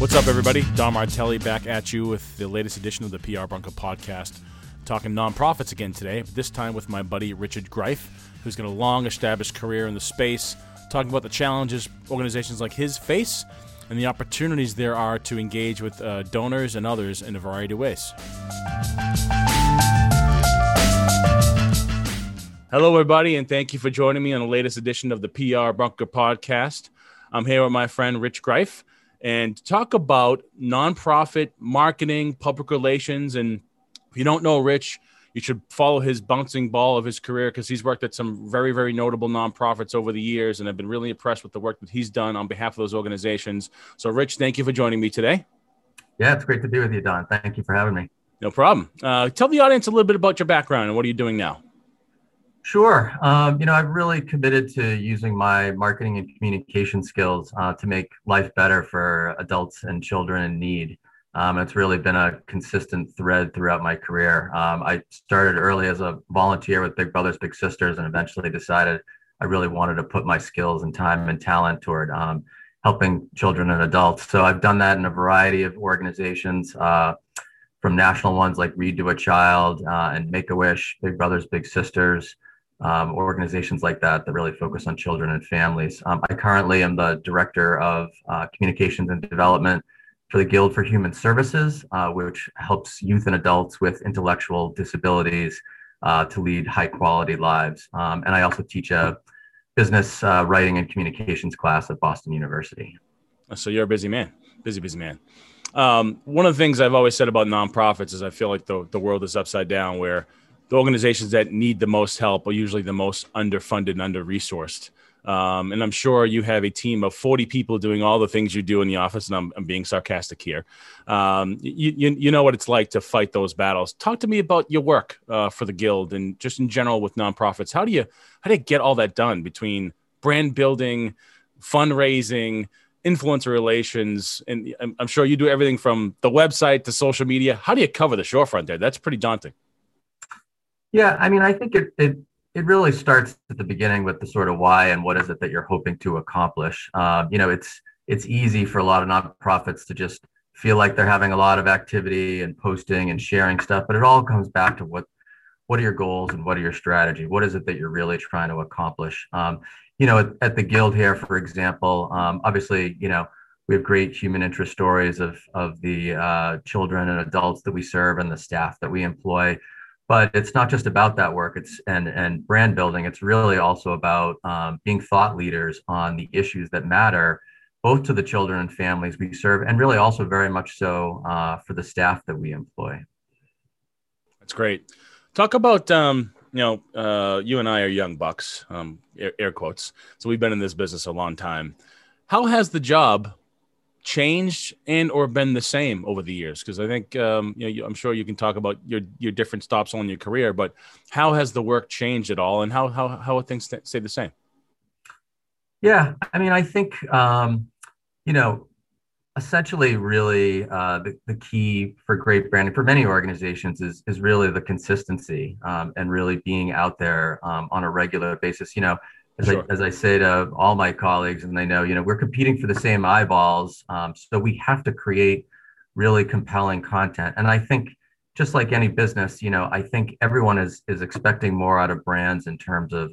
What's up, everybody? Don Martelli back at you with the latest edition of the PR Bunker podcast. Talking nonprofits again today, but this time with my buddy Richard Greif, who's got a long established career in the space, talking about the challenges organizations like his face and the opportunities there are to engage with uh, donors and others in a variety of ways. Hello, everybody, and thank you for joining me on the latest edition of the PR Bunker podcast. I'm here with my friend Rich Greif and talk about nonprofit marketing, public relations. And if you don't know Rich, you should follow his bouncing ball of his career because he's worked at some very, very notable nonprofits over the years. And I've been really impressed with the work that he's done on behalf of those organizations. So, Rich, thank you for joining me today. Yeah, it's great to be with you, Don. Thank you for having me. No problem. Uh, tell the audience a little bit about your background and what are you doing now? Sure. Um, you know, I've really committed to using my marketing and communication skills uh, to make life better for adults and children in need. Um, it's really been a consistent thread throughout my career. Um, I started early as a volunteer with Big Brothers Big Sisters, and eventually decided I really wanted to put my skills and time and talent toward um, helping children and adults. So I've done that in a variety of organizations. Uh, from national ones like Read to a Child uh, and Make a Wish, Big Brothers Big Sisters, um, organizations like that that really focus on children and families. Um, I currently am the director of uh, communications and development for the Guild for Human Services, uh, which helps youth and adults with intellectual disabilities uh, to lead high quality lives. Um, and I also teach a business uh, writing and communications class at Boston University. So you're a busy man, busy, busy man. Um, one of the things I've always said about nonprofits is I feel like the, the world is upside down where the organizations that need the most help are usually the most underfunded and under resourced. Um, and I'm sure you have a team of 40 people doing all the things you do in the office. And I'm, I'm being sarcastic here. Um, you, you, you, know what it's like to fight those battles. Talk to me about your work uh, for the Guild and just in general with nonprofits. How do you how do you get all that done between brand building, fundraising, influencer relations, and I'm, I'm sure you do everything from the website to social media. How do you cover the shorefront there? That's pretty daunting. Yeah, I mean, I think it, it it really starts at the beginning with the sort of why and what is it that you're hoping to accomplish. Um, you know, it's it's easy for a lot of nonprofits to just feel like they're having a lot of activity and posting and sharing stuff, but it all comes back to what what are your goals and what are your strategy? What is it that you're really trying to accomplish? Um, you know, at, at, the guild here, for example, um, obviously, you know, we have great human interest stories of of the uh, children and adults that we serve and the staff that we employ but it's not just about that work it's and and brand building it's really also about um, being thought leaders on the issues that matter both to the children and families we serve and really also very much so uh, for the staff that we employ. That's great. Talk about um, you know uh, you and i are young bucks um, air, air quotes so we've been in this business a long time. How has the job changed and or been the same over the years? Because I think um, you know, you, I'm sure you can talk about your your different stops on your career, but how has the work changed at all, and how how how things stay the same? Yeah, I mean, I think um, you know, essentially, really, uh, the the key for great branding for many organizations is is really the consistency um, and really being out there um, on a regular basis. You know as, sure. I, as I say to all my colleagues, and they know, you know, we're competing for the same eyeballs. Um, so we have to create really compelling content. And I think just like any business, you know, I think everyone is is expecting more out of brands in terms of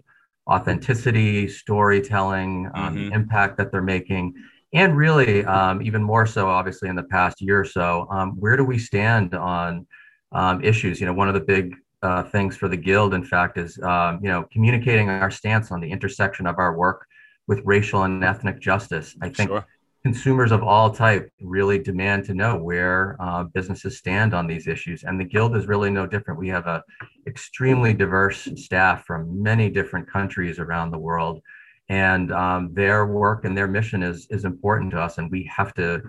authenticity, storytelling, um, mm-hmm. the impact that they're making, and really um, even more so, obviously, in the past year or so, um, where do we stand on um, issues? You know, one of the big uh, things for the guild, in fact, is um, you know communicating our stance on the intersection of our work with racial and ethnic justice. I think sure. consumers of all type really demand to know where uh, businesses stand on these issues, and the guild is really no different. We have a extremely diverse staff from many different countries around the world, and um, their work and their mission is is important to us, and we have to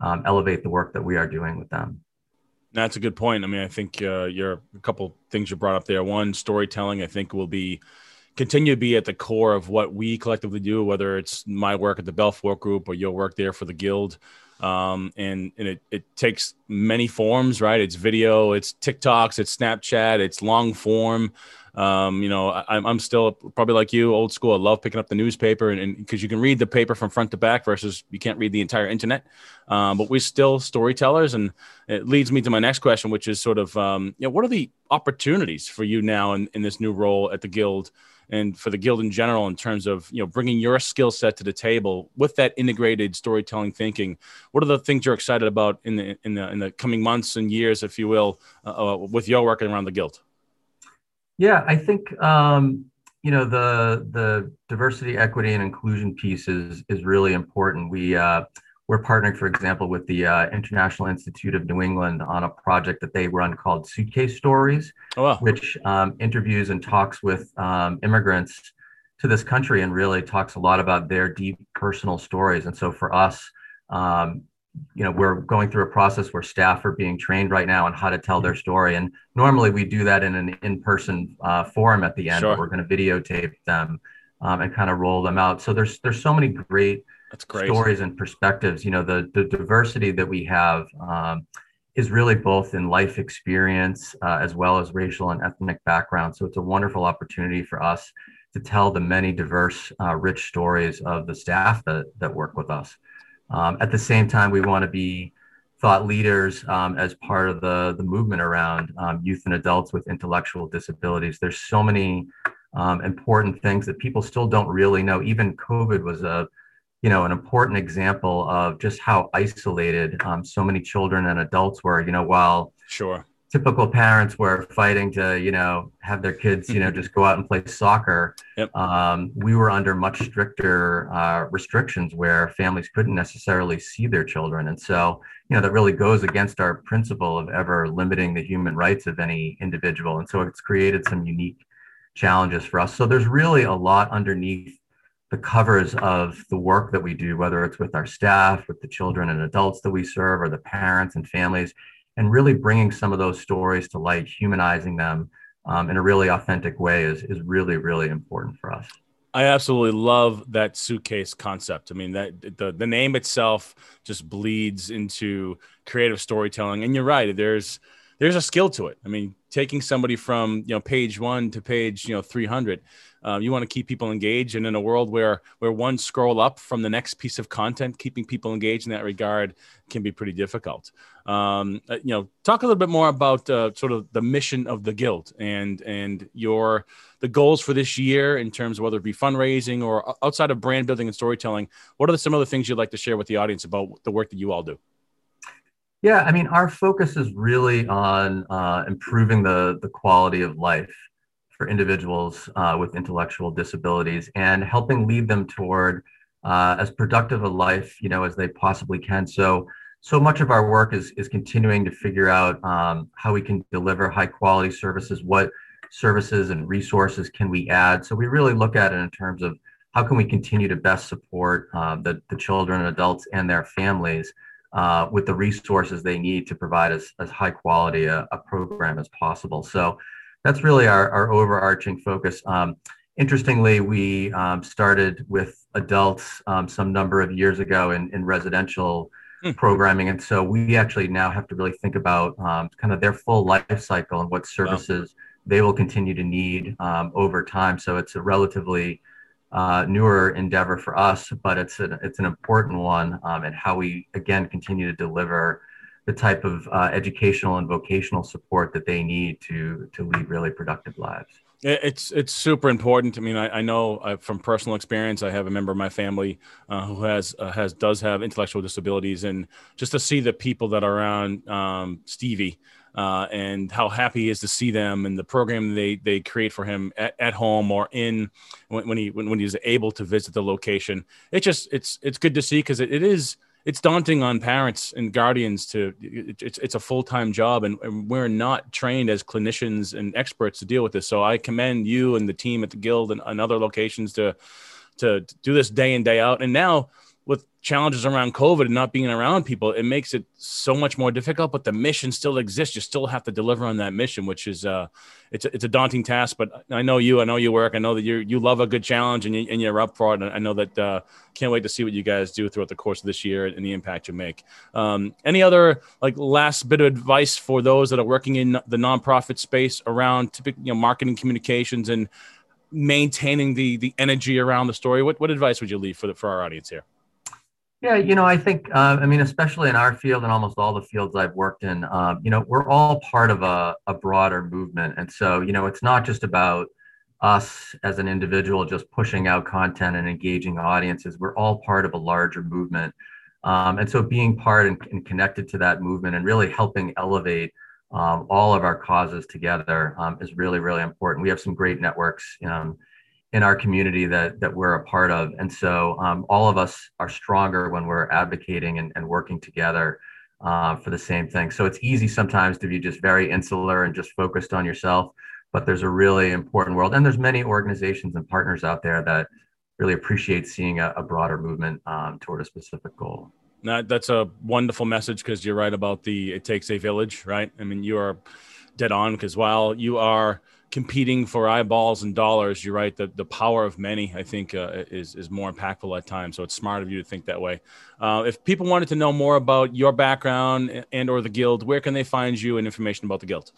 um, elevate the work that we are doing with them. That's a good point. I mean, I think uh, you're a couple things you brought up there. One, storytelling, I think, will be continue to be at the core of what we collectively do, whether it's my work at the Belfort Group or your work there for the Guild. Um, and and it, it takes many forms, right? It's video, it's TikToks, it's Snapchat, it's long form. Um, you know, I, I'm still probably like you, old school. I love picking up the newspaper, and because you can read the paper from front to back versus you can't read the entire internet. Um, but we're still storytellers, and it leads me to my next question, which is sort of, um, you know, what are the opportunities for you now in, in this new role at the Guild? and for the guild in general in terms of you know bringing your skill set to the table with that integrated storytelling thinking what are the things you're excited about in the in the in the coming months and years if you will uh, uh with your work around the guild yeah i think um you know the the diversity equity and inclusion piece is is really important we uh we're partnering, for example, with the uh, International Institute of New England on a project that they run called Suitcase Stories, oh, wow. which um, interviews and talks with um, immigrants to this country and really talks a lot about their deep personal stories. And so for us, um, you know, we're going through a process where staff are being trained right now on how to tell their story. And normally we do that in an in-person uh, forum at the end, sure. we're going to videotape them um, and kind of roll them out. So there's there's so many great that's great. Stories and perspectives. You know, the the diversity that we have um, is really both in life experience uh, as well as racial and ethnic background. So it's a wonderful opportunity for us to tell the many diverse, uh, rich stories of the staff that that work with us. Um, at the same time, we want to be thought leaders um, as part of the the movement around um, youth and adults with intellectual disabilities. There's so many um, important things that people still don't really know. Even COVID was a you know, an important example of just how isolated um, so many children and adults were. You know, while sure typical parents were fighting to, you know, have their kids, you know, just go out and play soccer. Yep. Um, we were under much stricter uh, restrictions where families couldn't necessarily see their children, and so you know that really goes against our principle of ever limiting the human rights of any individual, and so it's created some unique challenges for us. So there's really a lot underneath the covers of the work that we do, whether it's with our staff, with the children and adults that we serve, or the parents and families, and really bringing some of those stories to light, humanizing them um, in a really authentic way is, is really, really important for us. I absolutely love that suitcase concept. I mean, that the, the name itself just bleeds into creative storytelling. And you're right, there's there's a skill to it. I mean, taking somebody from you know page one to page you know 300 um, you want to keep people engaged and in a world where where one scroll up from the next piece of content keeping people engaged in that regard can be pretty difficult. Um, uh, you know talk a little bit more about uh, sort of the mission of the guild and and your the goals for this year in terms of whether it be fundraising or outside of brand building and storytelling what are some of the things you'd like to share with the audience about the work that you all do yeah, I mean, our focus is really on uh, improving the the quality of life for individuals uh, with intellectual disabilities and helping lead them toward uh, as productive a life, you know, as they possibly can. So, so much of our work is is continuing to figure out um, how we can deliver high quality services. What services and resources can we add? So we really look at it in terms of how can we continue to best support uh, the the children and adults and their families uh, with the resources they need to provide as, as high quality a, a program as possible. So that's really our, our overarching focus. Um, interestingly, we um, started with adults um, some number of years ago in, in residential hmm. programming. And so we actually now have to really think about um, kind of their full life cycle and what services wow. they will continue to need um, over time. So it's a relatively uh, newer endeavor for us, but it's an, it's an important one um, and how we again continue to deliver the type of uh, educational and vocational support that they need to to lead really productive lives. It's it's super important. I mean, I, I know uh, from personal experience, I have a member of my family uh, who has uh, has does have intellectual disabilities, and just to see the people that are around um, Stevie uh, and how happy he is to see them and the program they they create for him at, at home or in when, when he when, when he's able to visit the location. It just it's it's good to see because it, it is it's daunting on parents and guardians to it, it's it's a full-time job and, and, we're not trained as clinicians and experts to deal with this so i commend you and the team at the guild and, and other locations to to do this day in day out and now with challenges around COVID and not being around people, it makes it so much more difficult. But the mission still exists. You still have to deliver on that mission, which is uh, it's a, it's a daunting task. But I know you. I know you work. I know that you you love a good challenge and, you, and you're up for it. And I know that uh, can't wait to see what you guys do throughout the course of this year and the impact you make. Um, any other like last bit of advice for those that are working in the nonprofit space around typical you know marketing communications and maintaining the the energy around the story? What what advice would you leave for the for our audience here? Yeah, you know, I think, uh, I mean, especially in our field and almost all the fields I've worked in, um, you know, we're all part of a, a broader movement. And so, you know, it's not just about us as an individual just pushing out content and engaging audiences. We're all part of a larger movement. Um, and so being part and, and, connected to that movement and really helping elevate um, all of our causes together um, is really, really important. We have some great networks. Um, in our community that that we're a part of. And so um, all of us are stronger when we're advocating and, and working together uh, for the same thing. So it's easy sometimes to be just very insular and just focused on yourself but there's a really important world. And there's many organizations and partners out there that really appreciate seeing a, a broader movement um, toward a specific goal. That's a wonderful message because you're right about the it takes a village right? I mean you are dead on because while you are competing for eyeballs and dollars, you're right. The, the power of many, I think, uh, is, is more impactful at times. So it's smart of you to think that way. Uh, if people wanted to know more about your background and or the guild, where can they find you and information about the guild?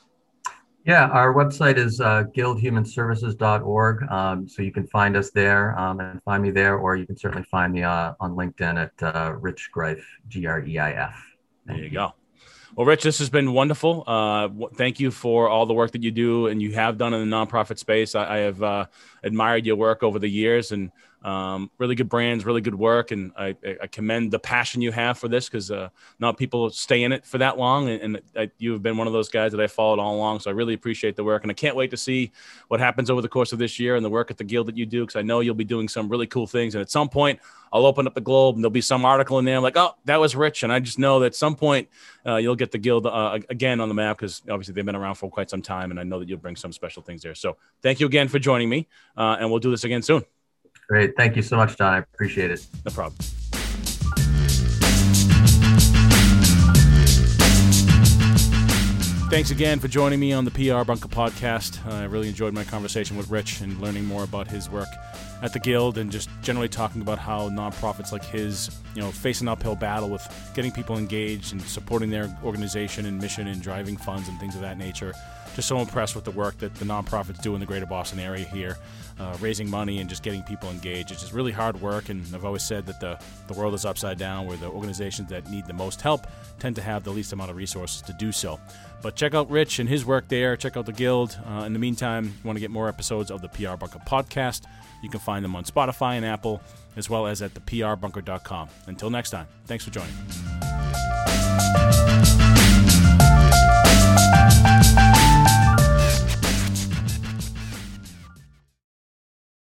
Yeah, our website is uh, guildhumanservices.org. Um, so you can find us there um, and find me there, or you can certainly find me uh, on LinkedIn at uh, Rich Greif, G R E I F. There you go. Well, Rich, this has been wonderful. Uh, thank you for all the work that you do and you have done in the nonprofit space. I, I have uh, admired your work over the years and um, really good brands, really good work, and I, I commend the passion you have for this because uh, not people stay in it for that long, and, and I, you have been one of those guys that I followed all along. So I really appreciate the work, and I can't wait to see what happens over the course of this year and the work at the guild that you do because I know you'll be doing some really cool things. And at some point, I'll open up the Globe and there'll be some article in there I'm like, oh, that was Rich, and I just know that at some point uh, you'll get the guild uh, again on the map because obviously they've been around for quite some time, and I know that you'll bring some special things there. So thank you again for joining me, uh, and we'll do this again soon. Great. Thank you so much, Don. I appreciate it. No problem. Thanks again for joining me on the PR Bunker podcast. I really enjoyed my conversation with Rich and learning more about his work at the Guild and just generally talking about how nonprofits like his, you know, face an uphill battle with getting people engaged and supporting their organization and mission and driving funds and things of that nature just so impressed with the work that the nonprofits do in the greater Boston area here, uh, raising money and just getting people engaged. It's just really hard work, and I've always said that the, the world is upside down where the organizations that need the most help tend to have the least amount of resources to do so. But check out Rich and his work there. Check out the Guild. Uh, in the meantime, you want to get more episodes of the PR Bunker podcast, you can find them on Spotify and Apple, as well as at theprbunker.com. Until next time, thanks for joining.